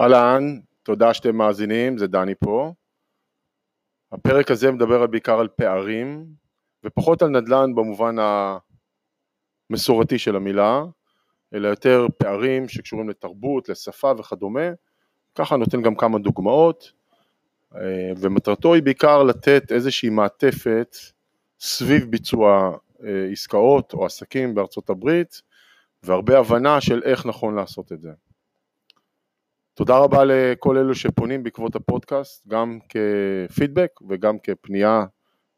אהלן, תודה שאתם מאזינים, זה דני פה. הפרק הזה מדבר בעיקר על פערים, ופחות על נדל"ן במובן המסורתי של המילה, אלא יותר פערים שקשורים לתרבות, לשפה וכדומה. ככה נותן גם כמה דוגמאות, אה, ומטרתו היא בעיקר לתת איזושהי מעטפת סביב ביצוע אה, עסקאות או עסקים בארצות הברית, והרבה הבנה של איך נכון לעשות את זה. תודה רבה לכל אלו שפונים בעקבות הפודקאסט, גם כפידבק וגם כפנייה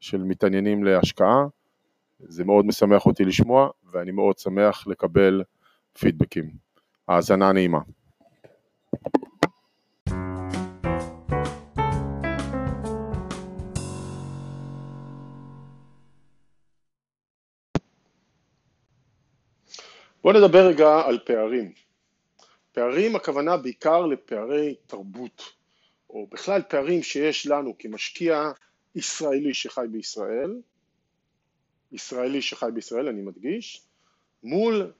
של מתעניינים להשקעה. זה מאוד משמח אותי לשמוע ואני מאוד שמח לקבל פידבקים. האזנה נעימה. בואו נדבר רגע על פערים. פערים הכוונה בעיקר לפערי תרבות, או בכלל פערים שיש לנו כמשקיע ישראלי שחי בישראל, ישראלי שחי בישראל, אני מדגיש, מול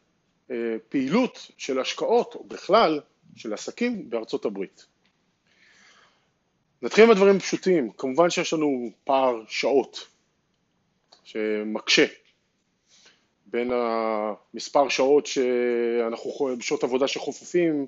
אה, פעילות של השקעות, או בכלל של עסקים בארצות הברית. נתחיל עם הדברים פשוטים, כמובן שיש לנו פער שעות שמקשה בין המספר שעות שאנחנו, בשעות עבודה שחופפים,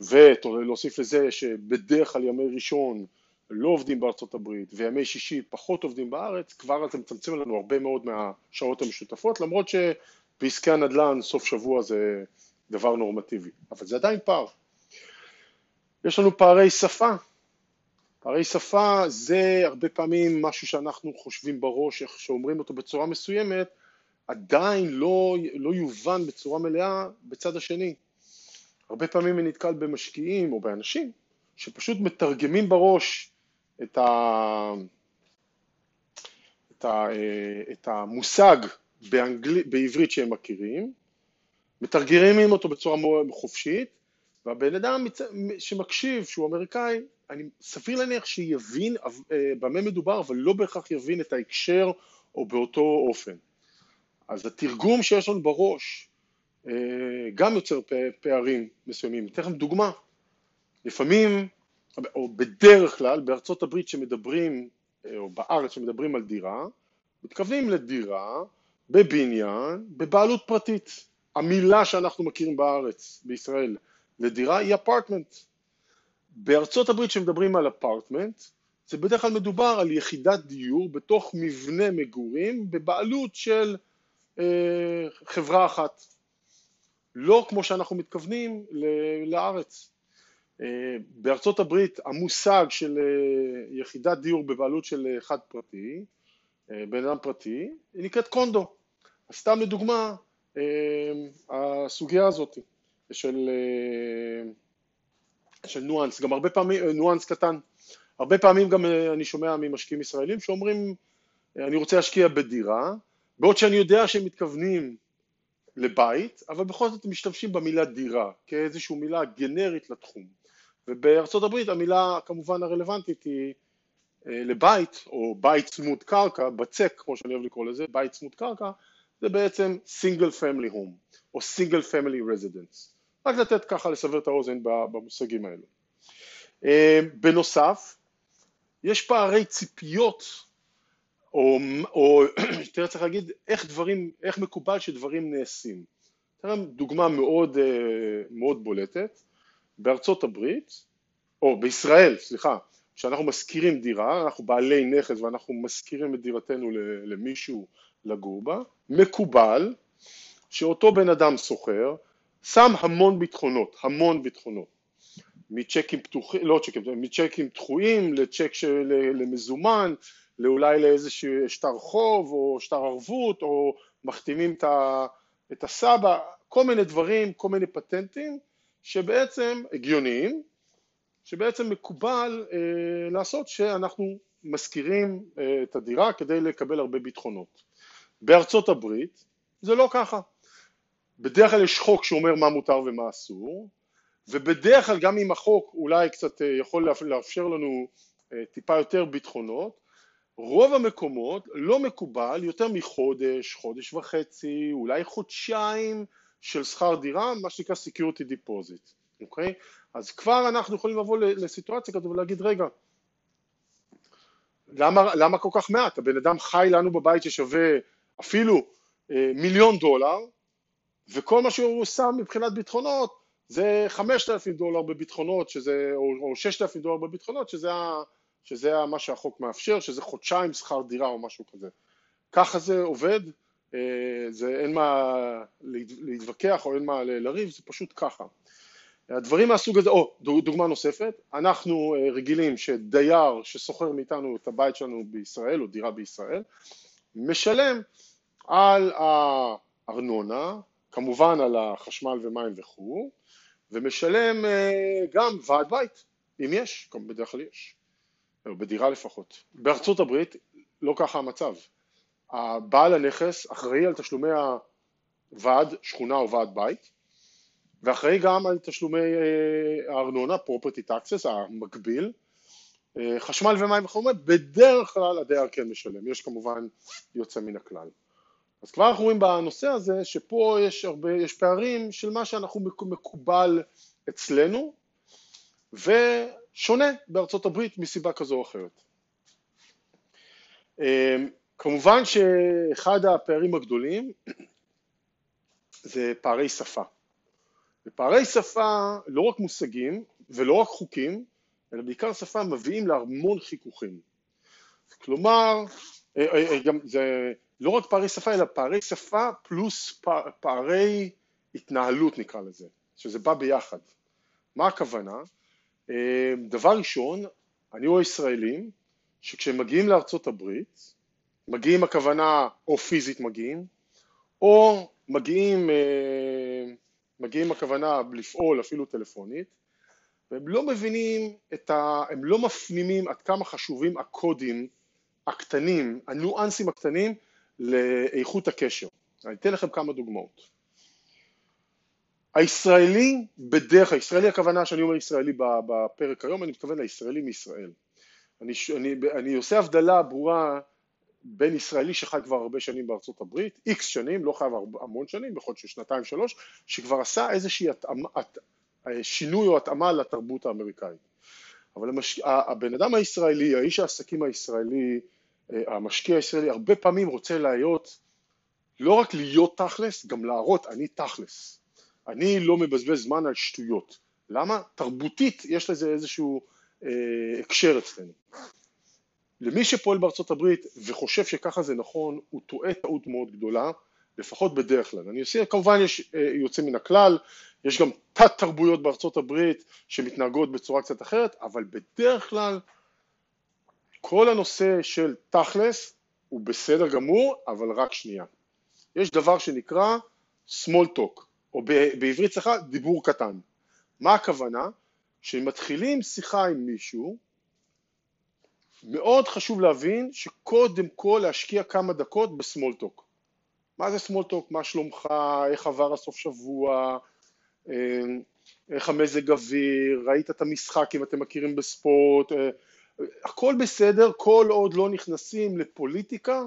ולהוסיף לזה שבדרך כלל ימי ראשון לא עובדים בארצות הברית וימי שישי פחות עובדים בארץ, כבר זה מצמצם לנו הרבה מאוד מהשעות המשותפות, למרות שבעסקי הנדל"ן סוף שבוע זה דבר נורמטיבי, אבל זה עדיין פער. יש לנו פערי שפה. פערי שפה זה הרבה פעמים משהו שאנחנו חושבים בראש, איך שאומרים אותו בצורה מסוימת, עדיין לא, לא יובן בצורה מלאה בצד השני. הרבה פעמים אני נתקל במשקיעים או באנשים שפשוט מתרגמים בראש את, ה, את, ה, את המושג באנגל, בעברית שהם מכירים, מתרגמים אותו בצורה חופשית, והבן אדם שמקשיב, שהוא אמריקאי, אני סביר להניח שיבין אה, במה מדובר, אבל לא בהכרח יבין את ההקשר או באותו אופן. אז התרגום שיש לנו בראש אה, גם יוצר פערים מסוימים. אתן לכם דוגמה, לפעמים, או בדרך כלל, בארצות הברית שמדברים, אה, או בארץ שמדברים על דירה, מתכוונים לדירה בבניין בבעלות פרטית. המילה שאנחנו מכירים בארץ, בישראל, לדירה היא אפרטמנט. בארצות הברית שמדברים על אפרטמנט, זה בדרך כלל מדובר על יחידת דיור בתוך מבנה מגורים בבעלות של חברה אחת. לא כמו שאנחנו מתכוונים לארץ. אה, בארצות הברית המושג של אה, יחידת דיור בבעלות של אחד פרטי, בן אדם פרטי, היא נקראת קונדו. אז סתם לדוגמה, הסוגיה הזאת של, של ניואנס, גם הרבה פעמים, ניואנס קטן, הרבה פעמים גם אני שומע ממשקיעים ישראלים שאומרים אני רוצה להשקיע בדירה בעוד שאני יודע שהם מתכוונים לבית, אבל בכל זאת משתמשים במילה דירה כאיזושהי מילה גנרית לתחום. ובארצות הברית המילה כמובן הרלוונטית היא אה, לבית, או בית צמוד קרקע, בצק כמו שאני אוהב לקרוא לזה, בית צמוד קרקע, זה בעצם single family home, או single family residence. רק לתת ככה לסבר את האוזן במושגים האלו. אה, בנוסף, יש פערי ציפיות או, או יותר צריך להגיד איך דברים, איך מקובל שדברים נעשים. תראה דוגמה מאוד, אה, מאוד בולטת, בארצות הברית, או בישראל, סליחה, כשאנחנו משכירים דירה, אנחנו בעלי נכס ואנחנו משכירים את דירתנו למישהו לגור בה, מקובל שאותו בן אדם שוכר שם המון ביטחונות, המון ביטחונות, מצ'קים פתוחים, לא צ'קים, מצ'קים דחויים לצ'ק של, למזומן, לאולי לאיזשהו שטר חוב או שטר ערבות או מחתימים את הסבא, כל מיני דברים, כל מיני פטנטים שבעצם הגיוניים, שבעצם מקובל אה, לעשות שאנחנו משכירים אה, את הדירה כדי לקבל הרבה ביטחונות. בארצות הברית זה לא ככה. בדרך כלל יש חוק שאומר מה מותר ומה אסור, ובדרך כלל גם אם החוק אולי קצת אה, יכול לאפשר לנו אה, טיפה יותר ביטחונות, רוב המקומות לא מקובל יותר מחודש, חודש וחצי, אולי חודשיים של שכר דירה, מה שנקרא security deposit, אוקיי? אז כבר אנחנו יכולים לבוא לסיטואציה כזו ולהגיד, רגע, למה, למה כל כך מעט? הבן אדם חי לנו בבית ששווה אפילו אה, מיליון דולר, וכל מה שהוא שם מבחינת ביטחונות זה 5,000 דולר בביטחונות, שזה, או, או 6,000 דולר בביטחונות, שזה, שזה מה שהחוק מאפשר, שזה חודשיים שכר דירה או משהו כזה. ככה זה עובד, אה, זה אין מה להתווכח או אין מה לריב, זה פשוט ככה. הדברים מהסוג הזה, או דוגמה נוספת, אנחנו אה, רגילים שדייר ששוכר מאיתנו את הבית שלנו בישראל או דירה בישראל, משלם על הארנונה, כמובן על החשמל ומים וכו', ומשלם אה, גם ועד בית, אם יש, בדרך כלל יש, בדירה לפחות. בארצות הברית לא ככה המצב. הבעל הנכס אחראי על תשלומי הוועד שכונה או ועד בית, ואחראי גם על תשלומי אה, הארנונה, property taxes, המקביל, אה, חשמל ומים וכו', בדרך כלל הדייר כן משלם, יש כמובן יוצא מן הכלל. אז כבר אנחנו רואים בנושא הזה שפה יש הרבה, יש פערים של מה שאנחנו מקובל אצלנו ושונה בארצות הברית מסיבה כזו או אחרת. אה, כמובן שאחד הפערים הגדולים זה פערי שפה. ופערי שפה, לא רק מושגים ולא רק חוקים, אלא בעיקר שפה מביאים להמון חיכוכים. כלומר, אה, אה, אה, גם זה לא רק פערי שפה, אלא פערי שפה פלוס פערי התנהלות נקרא לזה, שזה בא ביחד. מה הכוונה? דבר ראשון, אני רואה ישראלים שכשהם מגיעים לארצות הברית, מגיעים הכוונה או פיזית מגיעים, או מגיעים מגיעים הכוונה לפעול אפילו טלפונית, והם לא מבינים את ה... הם לא מפנימים עד כמה חשובים הקודים הקטנים, הניואנסים הקטנים לאיכות הקשר. אני אתן לכם כמה דוגמאות. הישראלי בדרך, הישראלי הכוונה שאני אומר ישראלי בפרק היום, אני מתכוון לישראלי מישראל. אני, אני, אני עושה הבדלה ברורה בין ישראלי שחי כבר הרבה שנים בארצות הברית, איקס שנים, לא חייב המון שנים, יכול להיות ששנתיים שלוש, שכבר עשה איזושהי התאמה, שינוי או התאמה לתרבות האמריקאית. אבל המש... הבן אדם הישראלי, האיש העסקים הישראלי, אה, המשקיע הישראלי, הרבה פעמים רוצה להיות, לא רק להיות תכלס, גם להראות אני תכלס. אני לא מבזבז זמן על שטויות. למה? תרבותית יש לזה איזשהו אה, הקשר אצלנו. למי שפועל בארצות הברית וחושב שככה זה נכון, הוא טועה טעות מאוד גדולה, לפחות בדרך כלל. אני עושה, כמובן יש אה, יוצא מן הכלל, יש גם תת תרבויות בארצות הברית שמתנהגות בצורה קצת אחרת, אבל בדרך כלל כל הנושא של תכלס הוא בסדר גמור, אבל רק שנייה. יש דבר שנקרא small talk, או בעברית צריכה דיבור קטן. מה הכוונה? שמתחילים שיחה עם מישהו, מאוד חשוב להבין שקודם כל להשקיע כמה דקות בסמולטוק. מה זה סמולטוק? מה שלומך? איך עבר הסוף שבוע? אמ, איך המזג אוויר? ראית את המשחק אם אתם מכירים בספורט? אה, הכל בסדר כל עוד לא נכנסים לפוליטיקה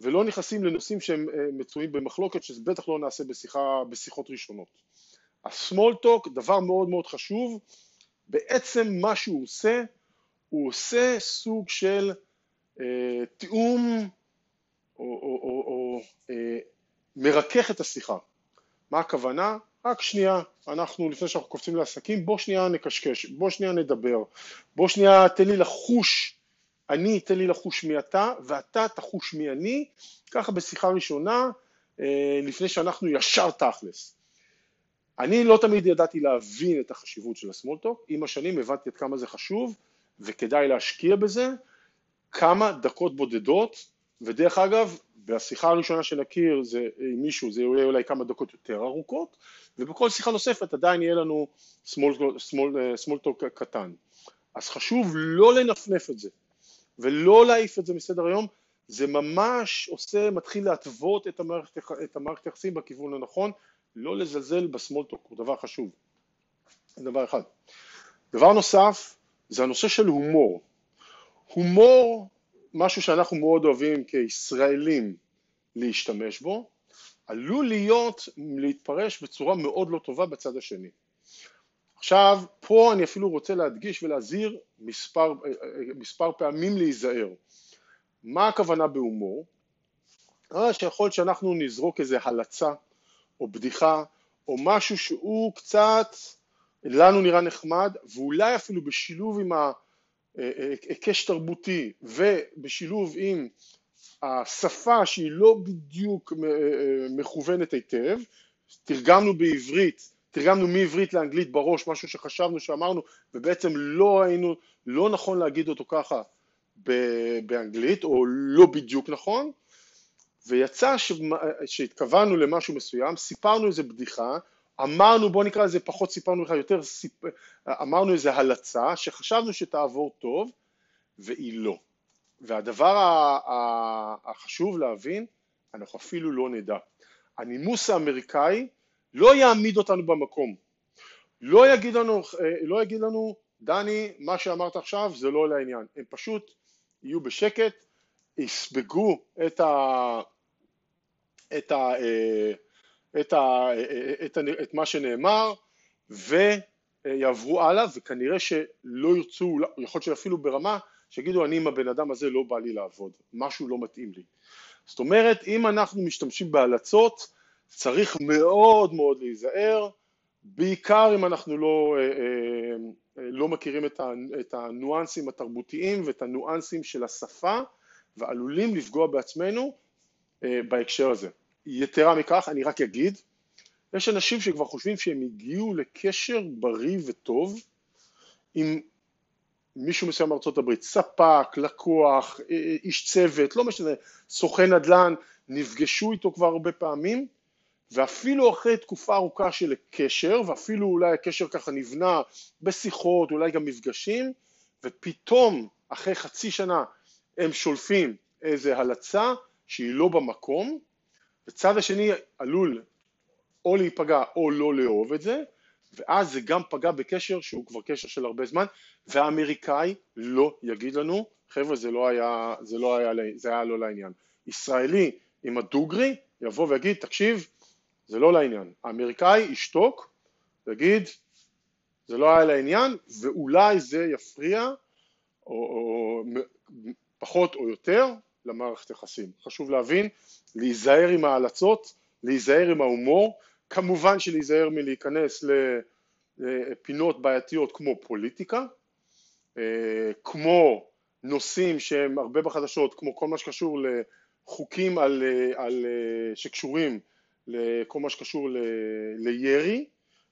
ולא נכנסים לנושאים שהם אה, מצויים במחלוקת, שזה בטח לא נעשה בשיחה, בשיחות ראשונות. הסמולטוק, דבר מאוד מאוד חשוב, בעצם מה שהוא עושה הוא עושה סוג של אה, תיאום או, או, או, או אה, מרכך את השיחה. מה הכוונה? רק שנייה, אנחנו לפני שאנחנו קופצים לעסקים, בוא שנייה נקשקש, בוא שנייה נדבר, בוא שנייה תן לי לחוש, אני תן לי לחוש מי אתה ואתה תחוש מי אני, ככה בשיחה ראשונה, אה, לפני שאנחנו ישר תכלס. אני לא תמיד ידעתי להבין את החשיבות של הסמולטוק, עם השנים הבנתי עד כמה זה חשוב, וכדאי להשקיע בזה כמה דקות בודדות, ודרך אגב, בשיחה הראשונה שנכיר זה עם מישהו זה יהיה אולי כמה דקות יותר ארוכות, ובכל שיחה נוספת עדיין יהיה לנו small talk קטן. אז חשוב לא לנפנף את זה, ולא להעיף את זה מסדר היום, זה ממש עושה, מתחיל להתוות את המערכת, את המערכת יחסים בכיוון הנכון, לא לזלזל בסמולטוק, הוא דבר חשוב, זה דבר אחד. דבר נוסף, זה הנושא של הומור. הומור, משהו שאנחנו מאוד אוהבים כישראלים להשתמש בו, עלול להיות, להתפרש בצורה מאוד לא טובה בצד השני. עכשיו, פה אני אפילו רוצה להדגיש ולהזהיר מספר, מספר פעמים להיזהר. מה הכוונה בהומור? אה, שיכול להיות שאנחנו נזרוק איזה הלצה או בדיחה או משהו שהוא קצת לנו נראה נחמד ואולי אפילו בשילוב עם ההיקש תרבותי ובשילוב עם השפה שהיא לא בדיוק מכוונת היטב, תרגמנו בעברית, תרגמנו מעברית לאנגלית בראש, משהו שחשבנו שאמרנו ובעצם לא היינו, לא נכון להגיד אותו ככה באנגלית או לא בדיוק נכון ויצא שהתכוונו למשהו מסוים, סיפרנו איזה בדיחה, אמרנו בוא נקרא לזה פחות סיפרנו לך יותר, סיפ... אמרנו איזה הלצה שחשבנו שתעבור טוב והיא לא. והדבר החשוב להבין, אנחנו אפילו לא נדע. הנימוס האמריקאי לא יעמיד אותנו במקום. לא יגיד לנו, לא יגיד לנו, דני, מה שאמרת עכשיו זה לא לעניין. הם פשוט יהיו בשקט, יספגו את, ה, את, ה, את, ה, את, ה, את מה שנאמר ויעברו הלאה וכנראה שלא ירצו, יכול להיות שאפילו ברמה שיגידו אני עם הבן אדם הזה לא בא לי לעבוד, משהו לא מתאים לי. זאת אומרת אם אנחנו משתמשים בהלצות צריך מאוד מאוד להיזהר, בעיקר אם אנחנו לא, לא מכירים את הניואנסים התרבותיים ואת הניואנסים של השפה ועלולים לפגוע בעצמנו בהקשר הזה. יתרה מכך, אני רק אגיד, יש אנשים שכבר חושבים שהם הגיעו לקשר בריא וטוב עם מישהו מסוים בארצות הברית, ספק, לקוח, איש צוות, לא משנה, סוכן נדל"ן, נפגשו איתו כבר הרבה פעמים ואפילו אחרי תקופה ארוכה של קשר, ואפילו אולי הקשר ככה נבנה בשיחות, אולי גם מפגשים, ופתאום אחרי חצי שנה הם שולפים איזה הלצה שהיא לא במקום, וצד השני עלול או להיפגע או לא לאהוב את זה, ואז זה גם פגע בקשר שהוא כבר קשר של הרבה זמן, והאמריקאי לא יגיד לנו, חבר'ה זה לא היה, זה לא היה, זה היה לא לעניין. ישראלי עם הדוגרי יבוא ויגיד, תקשיב, זה לא לעניין. האמריקאי ישתוק, יגיד, זה לא היה לעניין, ואולי זה יפריע, או, או פחות או יותר, למערכת יחסים. חשוב להבין, להיזהר עם ההלצות, להיזהר עם ההומור, כמובן שלהיזהר מלהיכנס לפינות בעייתיות כמו פוליטיקה, אה, כמו נושאים שהם הרבה בחדשות, כמו כל מה שקשור לחוקים על, על, שקשורים לכל מה שקשור ל, לירי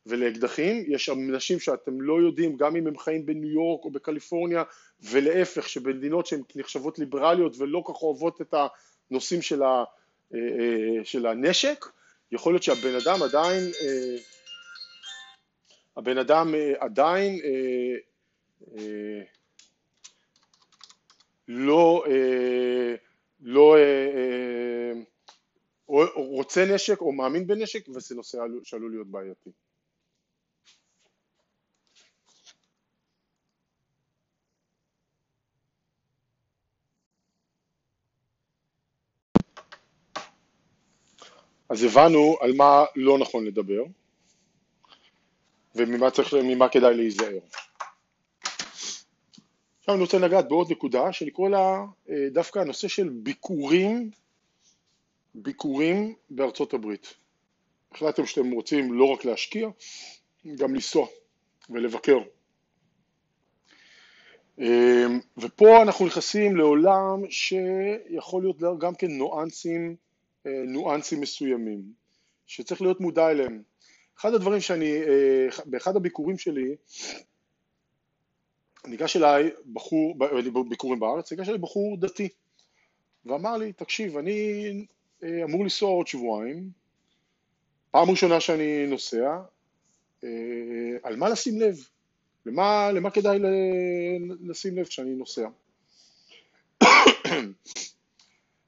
ולאקדחים, יש אנשים שאתם לא יודעים, גם אם הם חיים בניו יורק או בקליפורניה, ולהפך, שבמדינות שהן נחשבות ליברליות ולא כך אוהבות את הנושאים של, ה, אה, אה, של הנשק, יכול להיות שהבן אדם עדיין, אה, הבן אדם עדיין לא, לא רוצה נשק או מאמין בנשק וזה נושא שעלול להיות בעייתי. אז הבנו על מה לא נכון לדבר וממה צריך, כדאי להיזהר. עכשיו אני רוצה לגעת בעוד נקודה שלקרוא לה אה, דווקא הנושא של ביקורים, ביקורים בארצות הברית. החלטתם שאתם רוצים לא רק להשקיע, גם לנסוע ולבקר. אה, ופה אנחנו נכנסים לעולם שיכול להיות גם כן ניואנסים אה, ניואנסים מסוימים שצריך להיות מודע אליהם. אחד הדברים שאני, אה, באחד הביקורים שלי, ניגש אליי בחור, ביקורים בארץ, ניגש אליי בחור דתי ואמר לי, תקשיב, אני אמור לנסוע עוד שבועיים, פעם ראשונה שאני נוסע, על מה לשים לב? למה, למה כדאי לשים לב כשאני נוסע?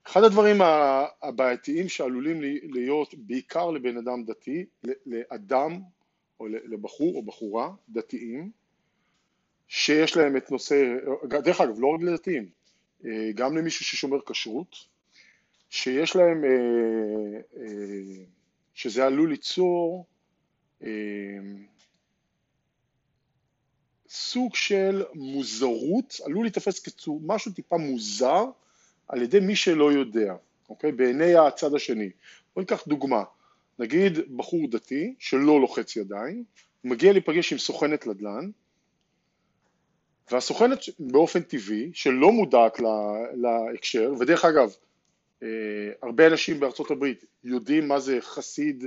אחד הדברים הבעייתיים שעלולים להיות בעיקר לבן אדם דתי, לאדם או לבחור או בחורה דתיים שיש להם את נושא, דרך אגב לא רק לדתיים, גם למישהו ששומר כשרות, שיש להם, אה, אה, שזה עלול ליצור אה, סוג של מוזרות, עלול להיתפס כמשהו טיפה מוזר על ידי מי שלא יודע, אוקיי? בעיני הצד השני. בואו ניקח דוגמה, נגיד בחור דתי שלא לוחץ ידיים, מגיע להיפגש עם סוכנת לדל"ן, והסוכנת באופן טבעי, שלא מודעת להקשר, ודרך אגב, הרבה אנשים בארצות הברית יודעים מה זה חסיד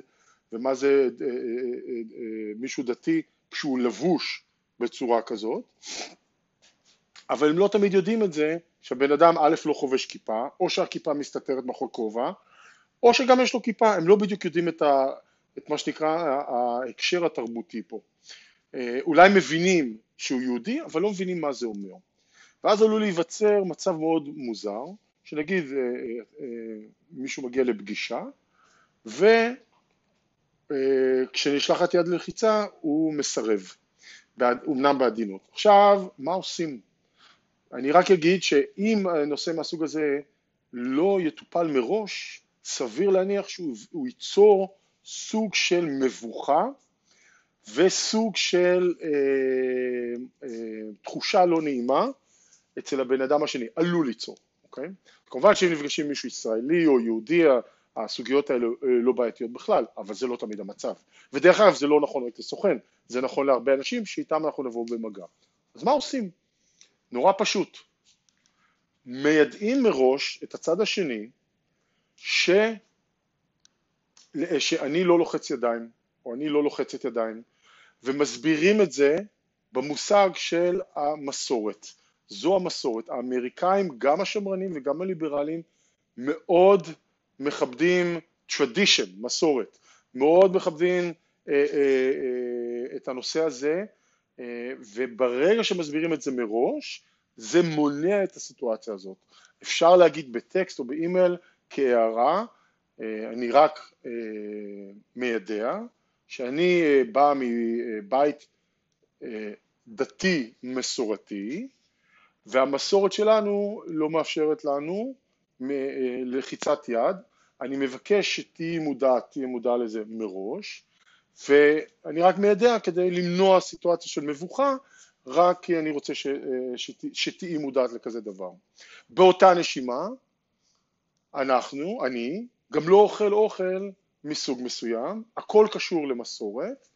ומה זה אה, אה, מישהו דתי כשהוא לבוש בצורה כזאת, אבל הם לא תמיד יודעים את זה שהבן אדם א' לא חובש כיפה, או שהכיפה מסתתרת מאחורי כובע, או שגם יש לו כיפה, הם לא בדיוק יודעים את, ה, את מה שנקרא ההקשר התרבותי פה. אולי מבינים שהוא יהודי, אבל לא מבינים מה זה אומר. ואז עלול להיווצר מצב מאוד מוזר, שנגיד אה, אה, אה, מישהו מגיע לפגישה, וכשנשלחת יד ללחיצה הוא מסרב, אומנם בעדינות. עכשיו, מה עושים? אני רק אגיד שאם נושא מהסוג הזה לא יטופל מראש, סביר להניח שהוא ייצור סוג של מבוכה וסוג של אה, אה, תחושה לא נעימה אצל הבן אדם השני, עלול ליצור, אוקיי? כמובן שאם נפגשים עם מישהו ישראלי או יהודי, הסוגיות האלה אה, לא בעייתיות בכלל, אבל זה לא תמיד המצב. ודרך אגב זה לא נכון רק לסוכן, זה נכון להרבה אנשים שאיתם אנחנו נבוא במגע. אז מה עושים? נורא פשוט. מיידעים מראש את הצד השני ש... שאני לא לוחץ ידיים, או אני לא לוחצת ידיים, ומסבירים את זה במושג של המסורת. זו המסורת. האמריקאים, גם השמרנים וגם הליברלים, מאוד מכבדים tradition, מסורת, מאוד מכבדים אה, אה, אה, את הנושא הזה, אה, וברגע שמסבירים את זה מראש, זה מונע את הסיטואציה הזאת. אפשר להגיד בטקסט או באימייל כהערה, אה, אני רק אה, מיידע, שאני אה, בא מבית אה, דתי מסורתי והמסורת שלנו לא מאפשרת לנו אה, לחיצת יד, אני מבקש שתהיי מודעת, תהיי מודע לזה מראש. ואני רק מיידע כדי למנוע סיטואציה של מבוכה רק כי אני רוצה שת, שתהיי מודעת לכזה דבר. באותה נשימה אנחנו, אני, גם לא אוכל אוכל מסוג מסוים, הכל קשור למסורת,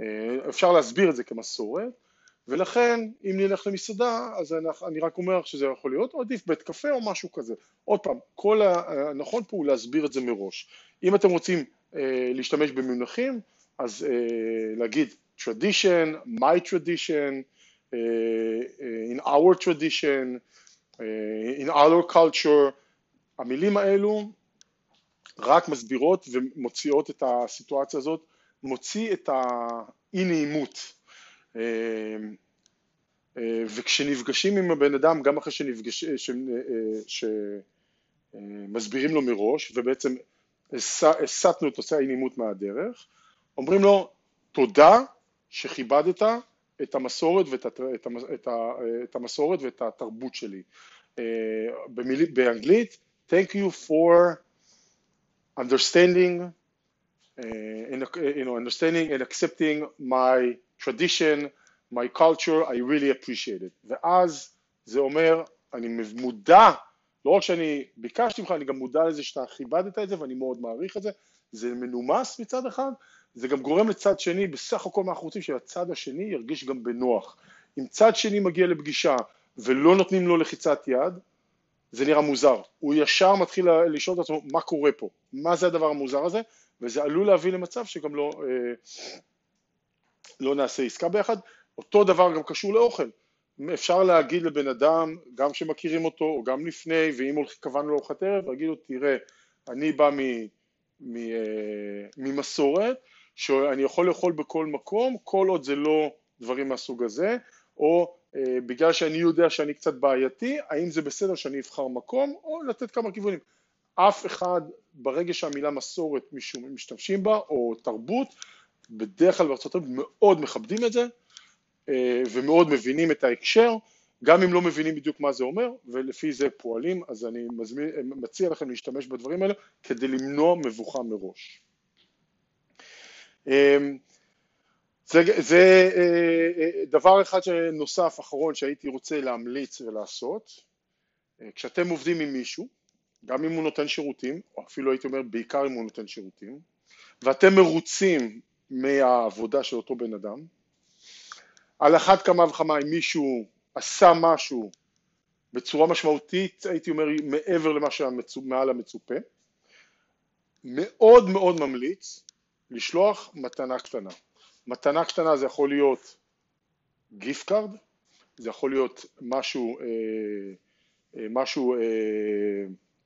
אה, אפשר להסביר את זה כמסורת, ולכן אם נלך למסעדה אז אני רק אומר שזה יכול להיות עדיף בית קפה או משהו כזה. עוד פעם, כל הנכון פה הוא להסביר את זה מראש. אם אתם רוצים אה, להשתמש במונחים, אז אה, להגיד tradition, my tradition, in our tradition, in our culture, המילים האלו רק מסבירות ומוציאות את הסיטואציה הזאת, מוציא את האי נעימות. אה, אה, וכשנפגשים עם הבן אדם, גם אחרי שנפגש, שמסבירים אה, לו מראש, ובעצם הסטנו את נושא האי נעימות מהדרך, אומרים לו תודה שכיבדת את המסורת ואת, את, את, את המסורת ואת התרבות שלי. באנגלית, thank you for understanding, uh, in, you know, understanding and accepting my tradition, my culture, I really appreciate it. ואז זה אומר, אני מודע, לא רק שאני ביקשתי ממך, אני גם מודע לזה שאתה כיבדת את זה ואני מאוד מעריך את זה, זה מנומס מצד אחד, זה גם גורם לצד שני, בסך הכל מה אנחנו רוצים שהצד השני ירגיש גם בנוח. אם צד שני מגיע לפגישה ולא נותנים לו לחיצת יד, זה נראה מוזר, הוא ישר מתחיל לשאול את עצמו מה קורה פה, מה זה הדבר המוזר הזה, וזה עלול להביא למצב שגם לא, אה, לא נעשה עסקה ביחד, אותו דבר גם קשור לאוכל, אפשר להגיד לבן אדם, גם שמכירים אותו או גם לפני, ואם קבענו לארוחת ערב, להגיד לו תראה, אני בא מ, מ, אה, ממסורת, שאני יכול לאכול בכל מקום, כל עוד זה לא דברים מהסוג הזה, או אה, בגלל שאני יודע שאני קצת בעייתי, האם זה בסדר שאני אבחר מקום או לתת כמה כיוונים. אף אחד, ברגע שהמילה מסורת משתמשים בה, או תרבות, בדרך כלל בארצות הברית מאוד מכבדים את זה אה, ומאוד מבינים את ההקשר, גם אם לא מבינים בדיוק מה זה אומר, ולפי זה פועלים, אז אני מזמין, מציע לכם להשתמש בדברים האלה כדי למנוע מבוכה מראש. אה, זה, זה אה, דבר אחד נוסף, אחרון, שהייתי רוצה להמליץ ולעשות. כשאתם עובדים עם מישהו, גם אם הוא נותן שירותים, או אפילו הייתי אומר בעיקר אם הוא נותן שירותים, ואתם מרוצים מהעבודה של אותו בן אדם, על אחת כמה וכמה אם מישהו עשה משהו בצורה משמעותית, הייתי אומר מעבר למה שמעל המצופה, מאוד מאוד ממליץ לשלוח מתנה קטנה. מתנה קטנה זה יכול להיות gift card, זה יכול להיות משהו, אה, אה, משהו אה,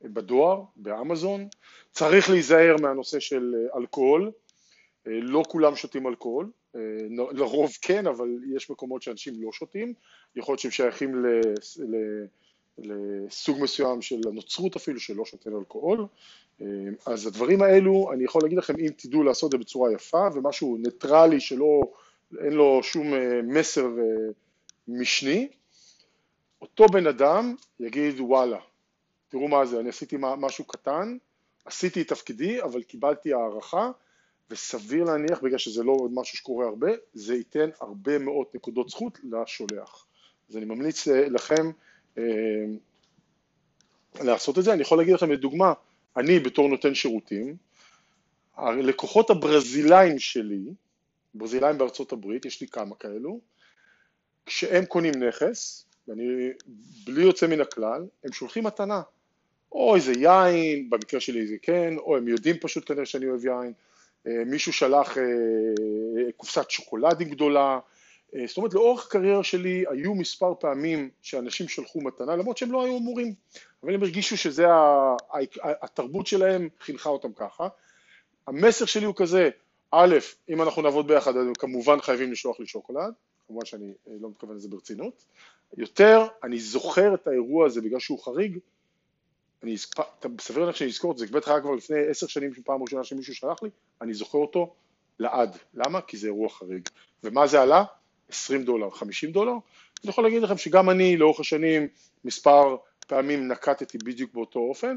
בדואר, באמזון, צריך להיזהר מהנושא של אלכוהול, לא כולם שותים אלכוהול, לרוב כן, אבל יש מקומות שאנשים לא שותים, יכול להיות שהם שייכים לסוג מסוים של הנוצרות אפילו, שלא שותים אלכוהול, אז הדברים האלו, אני יכול להגיד לכם, אם תדעו לעשות את זה בצורה יפה ומשהו ניטרלי שלא, אין לו שום מסר משני, אותו בן אדם יגיד וואלה, תראו מה זה, אני עשיתי משהו קטן, עשיתי את תפקידי, אבל קיבלתי הערכה, וסביר להניח, בגלל שזה לא משהו שקורה הרבה, זה ייתן הרבה מאוד נקודות זכות לשולח. אז אני ממליץ לכם אה, לעשות את זה. אני יכול להגיד לכם לדוגמה, אני בתור נותן שירותים, הלקוחות הברזילאים שלי, ברזילאים בארצות הברית, יש לי כמה כאלו, כשהם קונים נכס, ואני בלי יוצא מן הכלל, הם שולחים מתנה. או איזה יין, במקרה שלי זה כן, או הם יודעים פשוט כנראה שאני אוהב יין, אה, מישהו שלח אה, קופסת שוקולדים גדולה, אה, זאת אומרת לאורך הקריירה שלי היו מספר פעמים שאנשים שלחו מתנה למרות שהם לא היו אמורים, אבל הם הרגישו שזה התרבות שלהם חינכה אותם ככה. המסר שלי הוא כזה, א', אם אנחנו נעבוד ביחד אז כמובן חייבים לשלוח לי שוקולד, כמובן שאני לא מתכוון לזה ברצינות, יותר אני זוכר את האירוע הזה בגלל שהוא חריג, אני, סביר להניח שאני אזכור את זה, בטח היה כבר לפני עשר שנים פעם ראשונה שמישהו שלח לי, אני זוכר אותו לעד. למה? כי זה אירוע חריג. ומה זה עלה? 20 דולר, 50 דולר. אני יכול להגיד לכם שגם אני לאורך השנים מספר פעמים נקטתי בדיוק באותו אופן,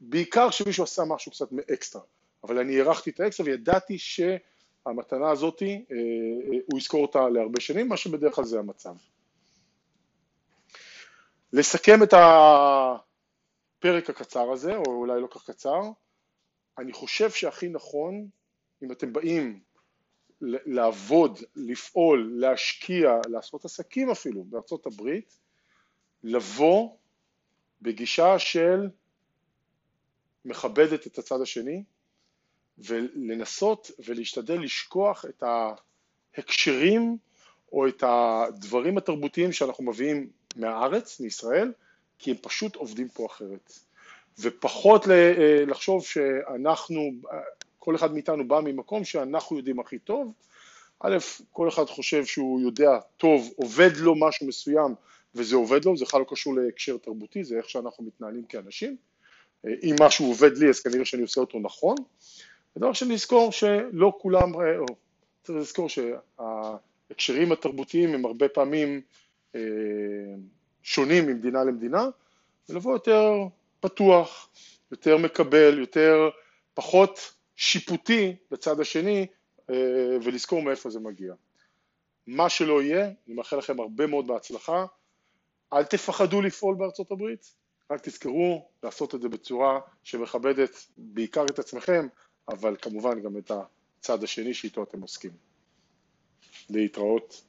בעיקר כשמישהו עשה משהו קצת מאקסטרה. אבל אני הערכתי את האקסטרה וידעתי שהמתנה הזאת, אה, אה, הוא יזכור אותה להרבה שנים, מה שבדרך כלל זה המצב. לסכם את ה... הפרק הקצר הזה, או אולי לא כך קצר, אני חושב שהכי נכון, אם אתם באים לעבוד, לפעול, להשקיע, לעשות עסקים אפילו בארצות הברית, לבוא בגישה של מכבדת את הצד השני ולנסות ולהשתדל לשכוח את ההקשרים או את הדברים התרבותיים שאנחנו מביאים מהארץ, מישראל, כי הם פשוט עובדים פה אחרת. ופחות אה, לחשוב שאנחנו, כל אחד מאיתנו בא ממקום שאנחנו יודעים הכי טוב. א', כל אחד חושב שהוא יודע טוב, עובד לו משהו מסוים וזה עובד לו, זה בכלל לא קשור להקשר תרבותי, זה איך שאנחנו מתנהלים כאנשים. אה, אם משהו עובד לי אז כנראה שאני עושה אותו נכון. ודבר שני לזכור שלא כולם, אה, או צריך לזכור שההקשרים התרבותיים הם הרבה פעמים שונים ממדינה למדינה, ולבוא יותר פתוח, יותר מקבל, יותר, פחות שיפוטי בצד השני, אה, ולזכור מאיפה זה מגיע. מה שלא יהיה, אני מאחל לכם הרבה מאוד בהצלחה, אל תפחדו לפעול בארצות הברית, רק תזכרו לעשות את זה בצורה שמכבדת בעיקר את עצמכם, אבל כמובן גם את הצד השני שאיתו אתם עוסקים. להתראות.